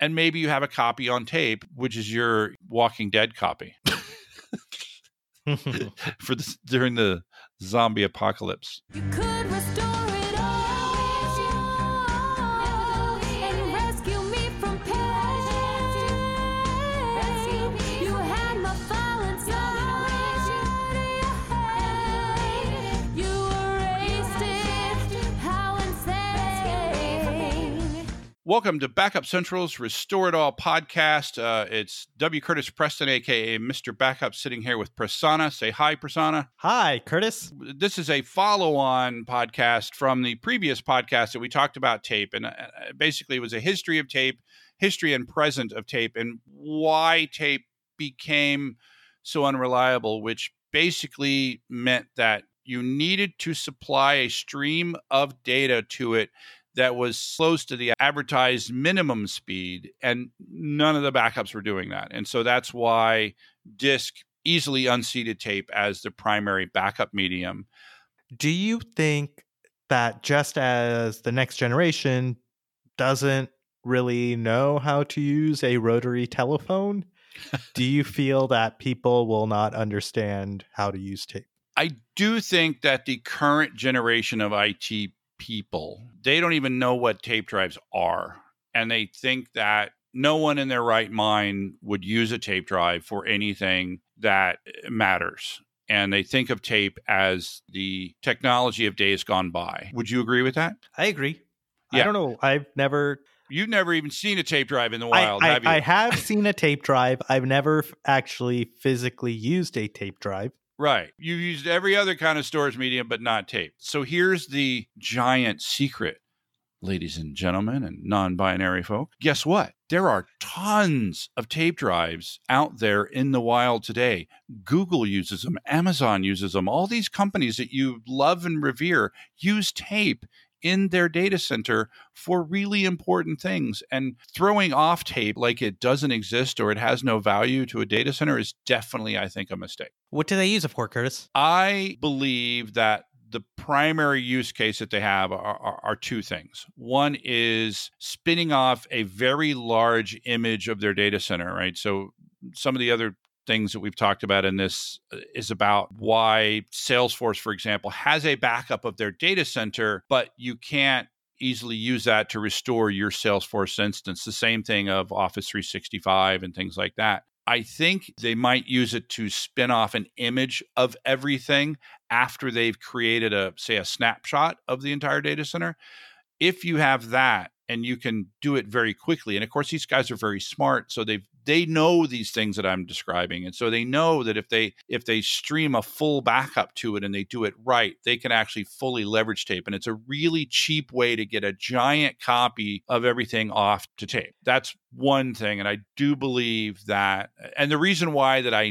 and maybe you have a copy on tape, which is your Walking Dead copy for the, during the zombie apocalypse. Welcome to Backup Central's Restore It All podcast. Uh, it's W. Curtis Preston, aka Mr. Backup, sitting here with Prasanna. Say hi, Prasanna. Hi, Curtis. This is a follow on podcast from the previous podcast that we talked about tape. And uh, basically, it was a history of tape, history and present of tape, and why tape became so unreliable, which basically meant that you needed to supply a stream of data to it that was close to the advertised minimum speed, and none of the backups were doing that. And so that's why disk easily unseated tape as the primary backup medium. Do you think that just as the next generation doesn't really know how to use a rotary telephone, do you feel that people will not understand how to use tape? I do think that the current generation of IT people, they don't even know what tape drives are. And they think that no one in their right mind would use a tape drive for anything that eh, matters. And they think of tape as the technology of days gone by. Would you agree with that? I agree. I don't know. I've never. You've never even seen a tape drive in the wild, I, have you? I have seen a tape drive. I've never actually physically used a tape drive. Right. You've used every other kind of storage medium, but not tape. So here's the giant secret, ladies and gentlemen, and non binary folk. Guess what? There are tons of tape drives out there in the wild today. Google uses them, Amazon uses them. All these companies that you love and revere use tape in their data center for really important things. And throwing off tape like it doesn't exist or it has no value to a data center is definitely, I think, a mistake. What do they use it for, Curtis? I believe that the primary use case that they have are, are, are two things. One is spinning off a very large image of their data center, right? So some of the other things that we've talked about in this uh, is about why Salesforce, for example, has a backup of their data center, but you can't easily use that to restore your Salesforce instance. The same thing of Office 365 and things like that. I think they might use it to spin off an image of everything after they've created a say a snapshot of the entire data center. If you have that and you can do it very quickly, and of course these guys are very smart, so they they know these things that I'm describing, and so they know that if they if they stream a full backup to it and they do it right, they can actually fully leverage tape, and it's a really cheap way to get a giant copy of everything off to tape. That's one thing, and I do believe that, and the reason why that I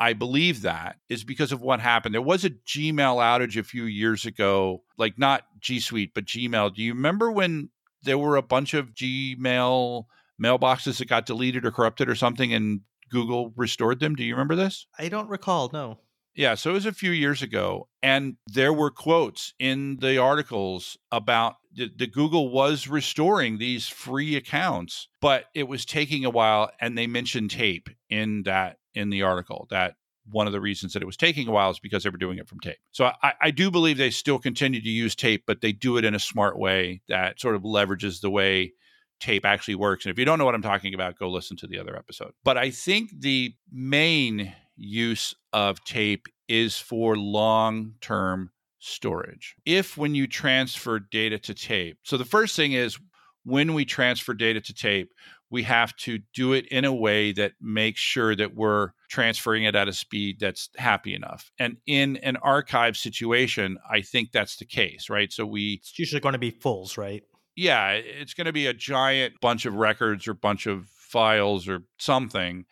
I believe that is because of what happened. There was a Gmail outage a few years ago, like not G Suite, but Gmail. Do you remember when there were a bunch of Gmail mailboxes that got deleted or corrupted or something and Google restored them? Do you remember this? I don't recall. No. Yeah, so it was a few years ago, and there were quotes in the articles about the, the Google was restoring these free accounts, but it was taking a while, and they mentioned tape in that in the article that one of the reasons that it was taking a while is because they were doing it from tape. So I, I do believe they still continue to use tape, but they do it in a smart way that sort of leverages the way tape actually works. And if you don't know what I'm talking about, go listen to the other episode. But I think the main use of tape is for long term storage. If when you transfer data to tape, so the first thing is when we transfer data to tape, we have to do it in a way that makes sure that we're transferring it at a speed that's happy enough. And in an archive situation, I think that's the case, right? So we It's usually going to be fulls, right? yeah, it's going to be a giant bunch of records or bunch of files or something.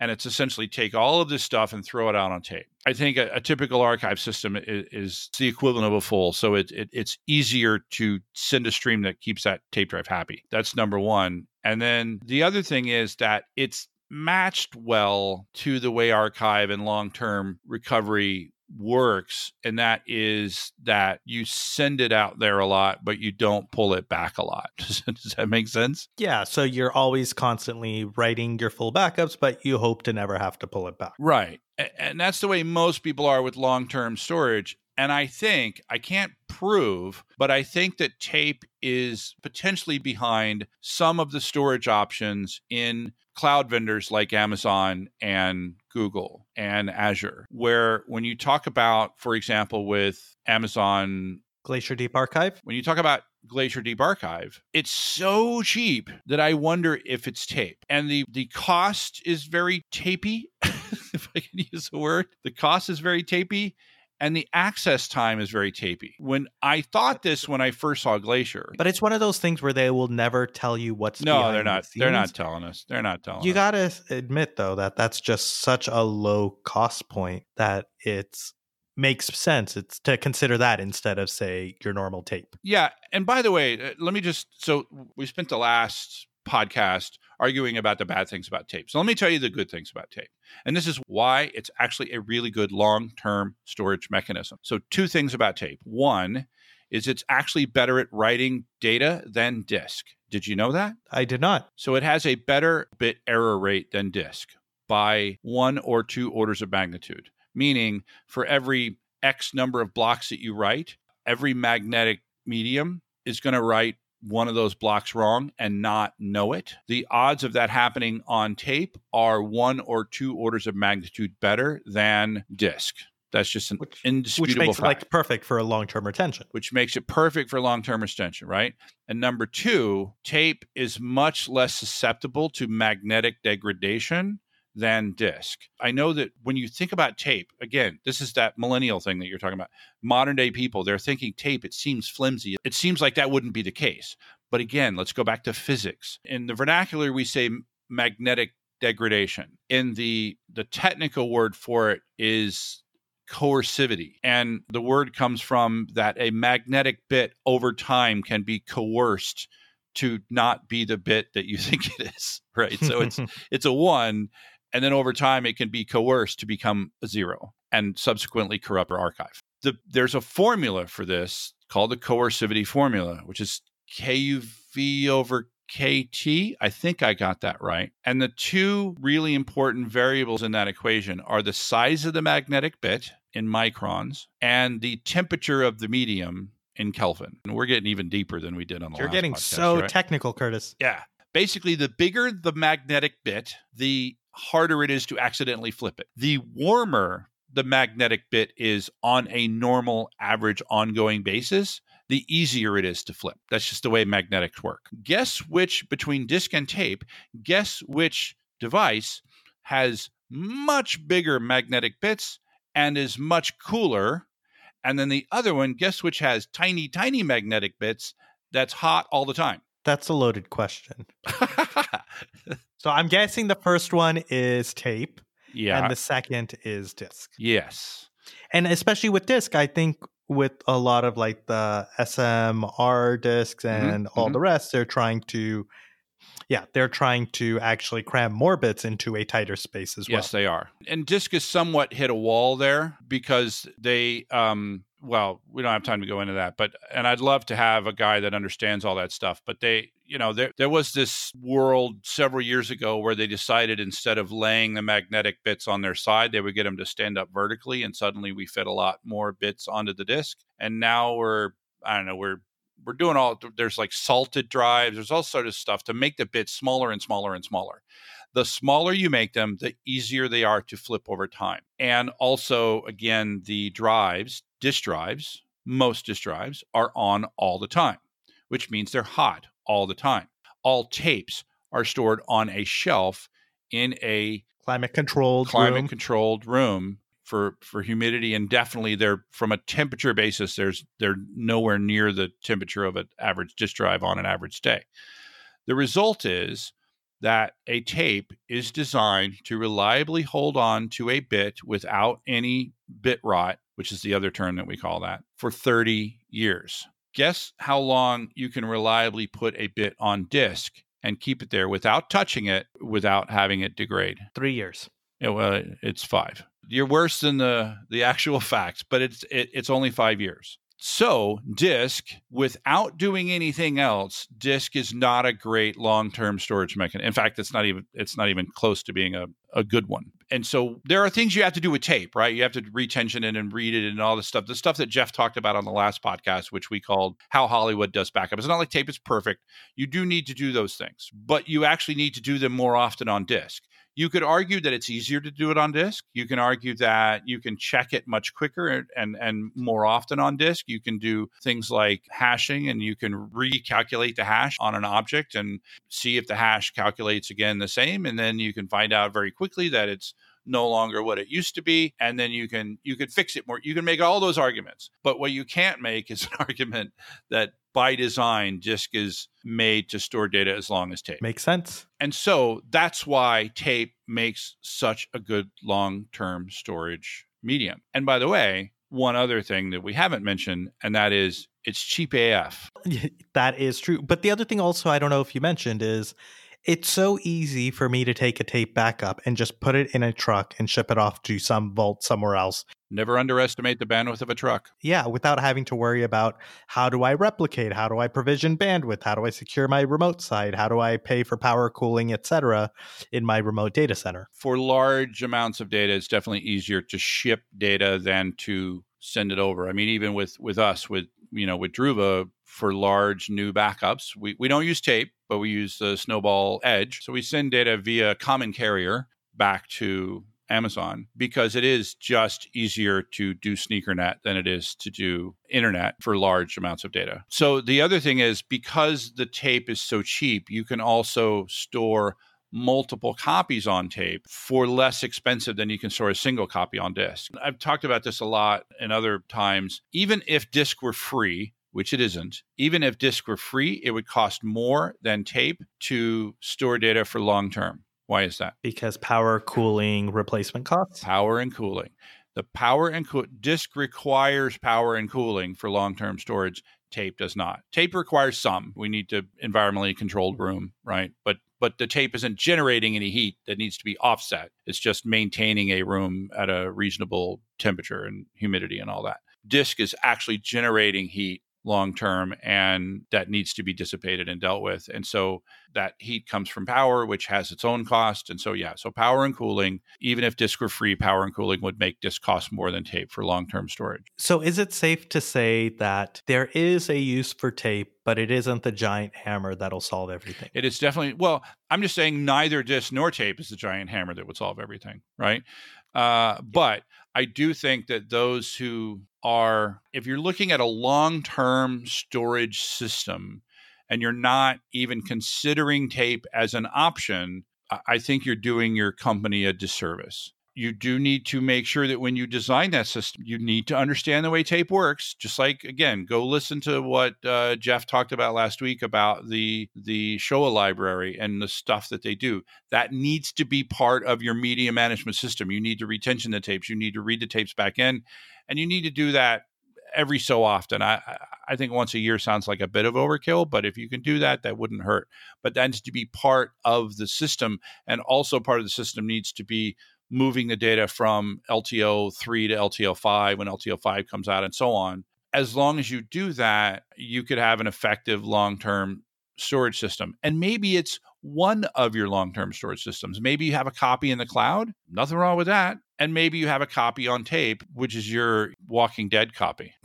And it's essentially take all of this stuff and throw it out on tape. I think a, a typical archive system is, is, the equivalent of a full. So it, it, it's easier to send a stream that keeps that tape drive happy. That's number one. And then the other thing is that it's matched well to the way archive and long term recovery works, and that is that you send it out there a lot, but you don't pull it back a lot. Does, that make sense? Yeah, so you're always constantly writing your full backups, but you hope to never have to pull it back. Right. And that's the way most people are with long term storage. And I think, I can't prove, but I think that tape is potentially behind some of the storage options in cloud vendors like Amazon and Google and Azure, where when you talk about, for example, with Amazon Glacier Deep Archive? when you talk about Glacier Deep Archive, it's so cheap that I wonder if it's tape. And the the cost is very tapey, if I can use the word. The cost is very tapey. And the access time is very tapey. When I thought this when I first saw Glacier, But it's one of those things where they will never tell you what's no, they're the not. They're not telling us. They're not telling You us. got to admit though that that's just such a low cost point that it's makes sense. It's to consider that instead of say your normal tape. Yeah, and by the way, uh, let me just so we spent the last podcast arguing about the bad things about tape. So let me tell you the good things about tape. And this is why it's actually a really good long-term storage mechanism. So two things about tape. One is it's actually better at writing data than disk. Did you know that? I did not. So it has a better bit error rate than disk by one or two orders of magnitude, meaning for every X number of blocks that you write, every magnetic medium is going to write one of those blocks wrong and not know it. The odds of that happening on tape are one or two orders of magnitude better than disk. That's just an Which- Which indisputable makes it like perfect for a long term retention. which makes it perfect for long term retention, right? And number two, tape is much less susceptible to magnetic degradation than disk. I know that when you think about tape, again, this is that millennial thing that you're talking about. Modern day people, they're thinking tape, it seems flimsy. It seems like that wouldn't be the case. But again, let's go back to physics. In the vernacular, we say magnetic degradation. In the the technical word for it is coercivity. And the word comes from that a magnetic bit over time can be coerced to not be the bit that you think it is, right? So it's it's a 1 and then over time it can be coerced to become a 0 and subsequently corrupt our archive. The, there's a formula for this called the coercivity formula, which is KUV over KT. I think I got that right. And the two really important variables in that equation are the size of the magnetic bit in microns and the temperature of the medium in Kelvin. And we're getting even deeper than we did on the You're last getting podcast, so right? technical, Curtis. Yeah. Basically, the bigger the magnetic bit, the harder it is to accidentally flip it. The warmer the magnetic bit is on a normal, average, ongoing basis, the easier it is to flip. That's just the way magnetics work. Guess which, between disk and tape, guess which device has much bigger magnetic bits and is much cooler. And then the other one, guess which has tiny, tiny magnetic bits that's hot all the time. That's a loaded question. So I'm guessing the first one is tape yeah. and the second is disc. yes. And especially with disc, I think with a lot of like the SMR discs Mm-hmm, and all the rest, they're trying to, yeah, they're trying to actually cram more bits into a tighter space as well. Yes, they are. And Disk has somewhat hit a wall there because they, um, well, we don't have time to go into that, but, and I'd love to have a guy that understands all that stuff, but they, you know, there, there was this world several years ago where they decided instead of laying the magnetic bits on their side, they would get them to stand up vertically. And suddenly we fit a lot more bits onto the disk. And now we're, I don't know, we're, we're doing all there's like salted drives there's all sort of stuff to make the bits smaller and smaller and smaller the smaller you make them the easier they are to flip over time. And also again the drives disk drives most disk drives are on all the time which means they're hot all the time. All tapes are stored on a shelf in a Climate controlled climate room. controlled room for for humidity and definitely they're from a temperature basis there's they're nowhere near the temperature of an average disk drive on an average day. The result is that a tape is designed to reliably hold on to a bit without any bit rot which is the other term that we call that for 30 years guess how long you can reliably put a bit on disk and keep it there without touching it without having it degrade Three years. yeah, well, it's five. You're worse than the the actual facts, but it's it, it's only five years. So disk, without doing anything else, disk is not a great long-term storage mechanism. In fact, it's not even it's not even close to being a, a good one. And so there are things you have to do with tape, right? You have to retension it and read it and all this stuff. The stuff that Jeff talked about on the last podcast, which we called How Hollywood Does Backup. It's not like tape is perfect. You do need to do those things, but you actually need to do them more often on disk. You could argue that it's easier to do it on disk. You can argue that you can check it much quicker and, and more often on disk. You can do things like hashing and you can recalculate the hash on an object and see if the hash calculates again the same. And then you can find out very quickly that it's no longer what it used to be and then you can you can fix it more you can make all those arguments but what you can't make is an argument that by design disk is made to store data as long as tape Makes sense. and so that's why tape makes such a good long term storage medium. And by the way, one other thing that we haven't mentioned, and that is it's cheap AF. that is true. But the other thing also I don't know if you mentioned is it's so easy for me to take a tape backup and just put it in a truck and ship it off to some vault somewhere else. Never underestimate the bandwidth of a truck. Yeah, without having to worry about how do I replicate, how do I provision bandwidth, how do I secure my remote site, how do I pay for power cooling, etc. in my remote data center. For large amounts of data, it's definitely easier to ship data than to send it over. I mean, even with with us, with you know, with Druva for large new backups, we, we don't use tape, but we use the Snowball Edge. So we send data via common carrier back to Amazon because it is just easier to do sneakernet than it is to do internet for large amounts of data. So the other thing is because the tape is so cheap, you can also store multiple copies on tape for less expensive than you can store a single copy on disk. I've talked about this a lot in other times. Even if disk were free, which it isn't, even if disk were free, it would cost more than tape to store data for long term. Why is that? Because power cooling replacement costs. Power and cooling. The power and cool disk requires power and cooling for long-term storage. Tape does not. Tape requires some. We need to environmentally controlled room, right? But but the tape isn't generating any heat that needs to be offset. It's just maintaining a room at a reasonable temperature and humidity and all that. Disk is actually generating heat long term and that needs to be dissipated and dealt with. And so that heat comes from power, which has its own cost. And so, yeah, so power and cooling, even if disk were free, power and cooling would make disk cost more than tape for long term storage. So is it safe to say that there is a use for tape, but it isn't the giant hammer that'll solve everything? It is definitely, well, I'm just saying neither disk nor tape is the giant hammer that would solve everything, right? Uh, but I do think that those who are, if you're looking at a long term storage system and you're not even considering tape as an option, I- think you're doing your company a disservice. You do need to make sure that when you design that system, you need to understand the way tape works. Just like again, go listen to what uh, Jeff talked about last week about the the Shoah library and the stuff that they do. That needs to be part of your media management system. You need to retention the tapes. You need to read the tapes back in, and you need to do that every so often. I I- think once a year sounds like a bit of overkill, but if you can do that, that wouldn't hurt. But that needs to be part of the system, and also part of the system needs to be moving the data from LTO 3 to LTO 5 when LTO 5 comes out and so on. As long as you do that, you could have an effective long term storage system. And maybe it's one of your long term storage systems. Maybe you have a copy in the cloud, nothing wrong with that. And maybe you have a copy on tape, which is your Walking Dead copy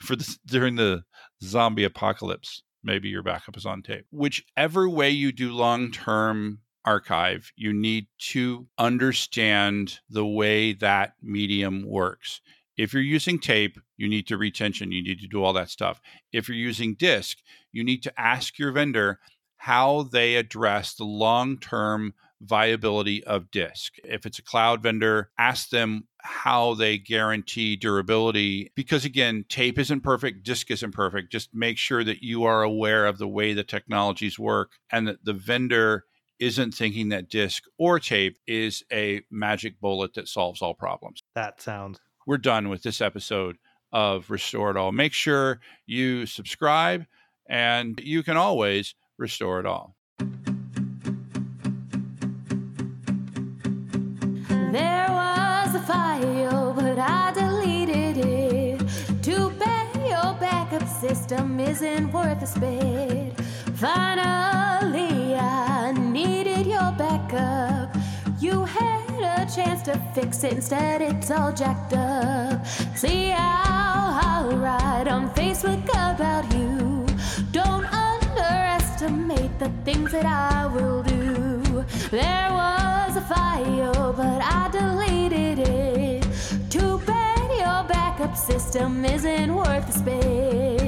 for the, during the zombie apocalypse. Maybe your backup is on tape. Whichever way you do long term archive, you need to understand the way that medium works. If you're using tape, you need to retention, you need to do all that stuff. If you're using disk, you need to ask your vendor how they address the long term viability of disk. If it's a cloud vendor, ask them how they guarantee durability because again, tape isn't perfect, disk isn't perfect. Just make sure that you are aware of the way the technologies work and that the vendor isn't thinking that disk or tape is a magic bullet that solves all problems. that sounds We're done with this episode of Restore It All. Make sure you subscribe and you can always restore it all. There was a file, but I deleted it. Too bad your backup system isn't worth a spit. Finally, I needed your backup. Chance to fix it, instead, it's all jacked up. See how write on Facebook about you. Don't underestimate the things that I will do. There was a file, but I deleted it. Too bad your backup system isn't worth the spit.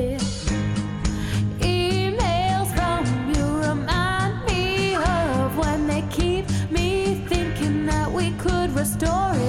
Could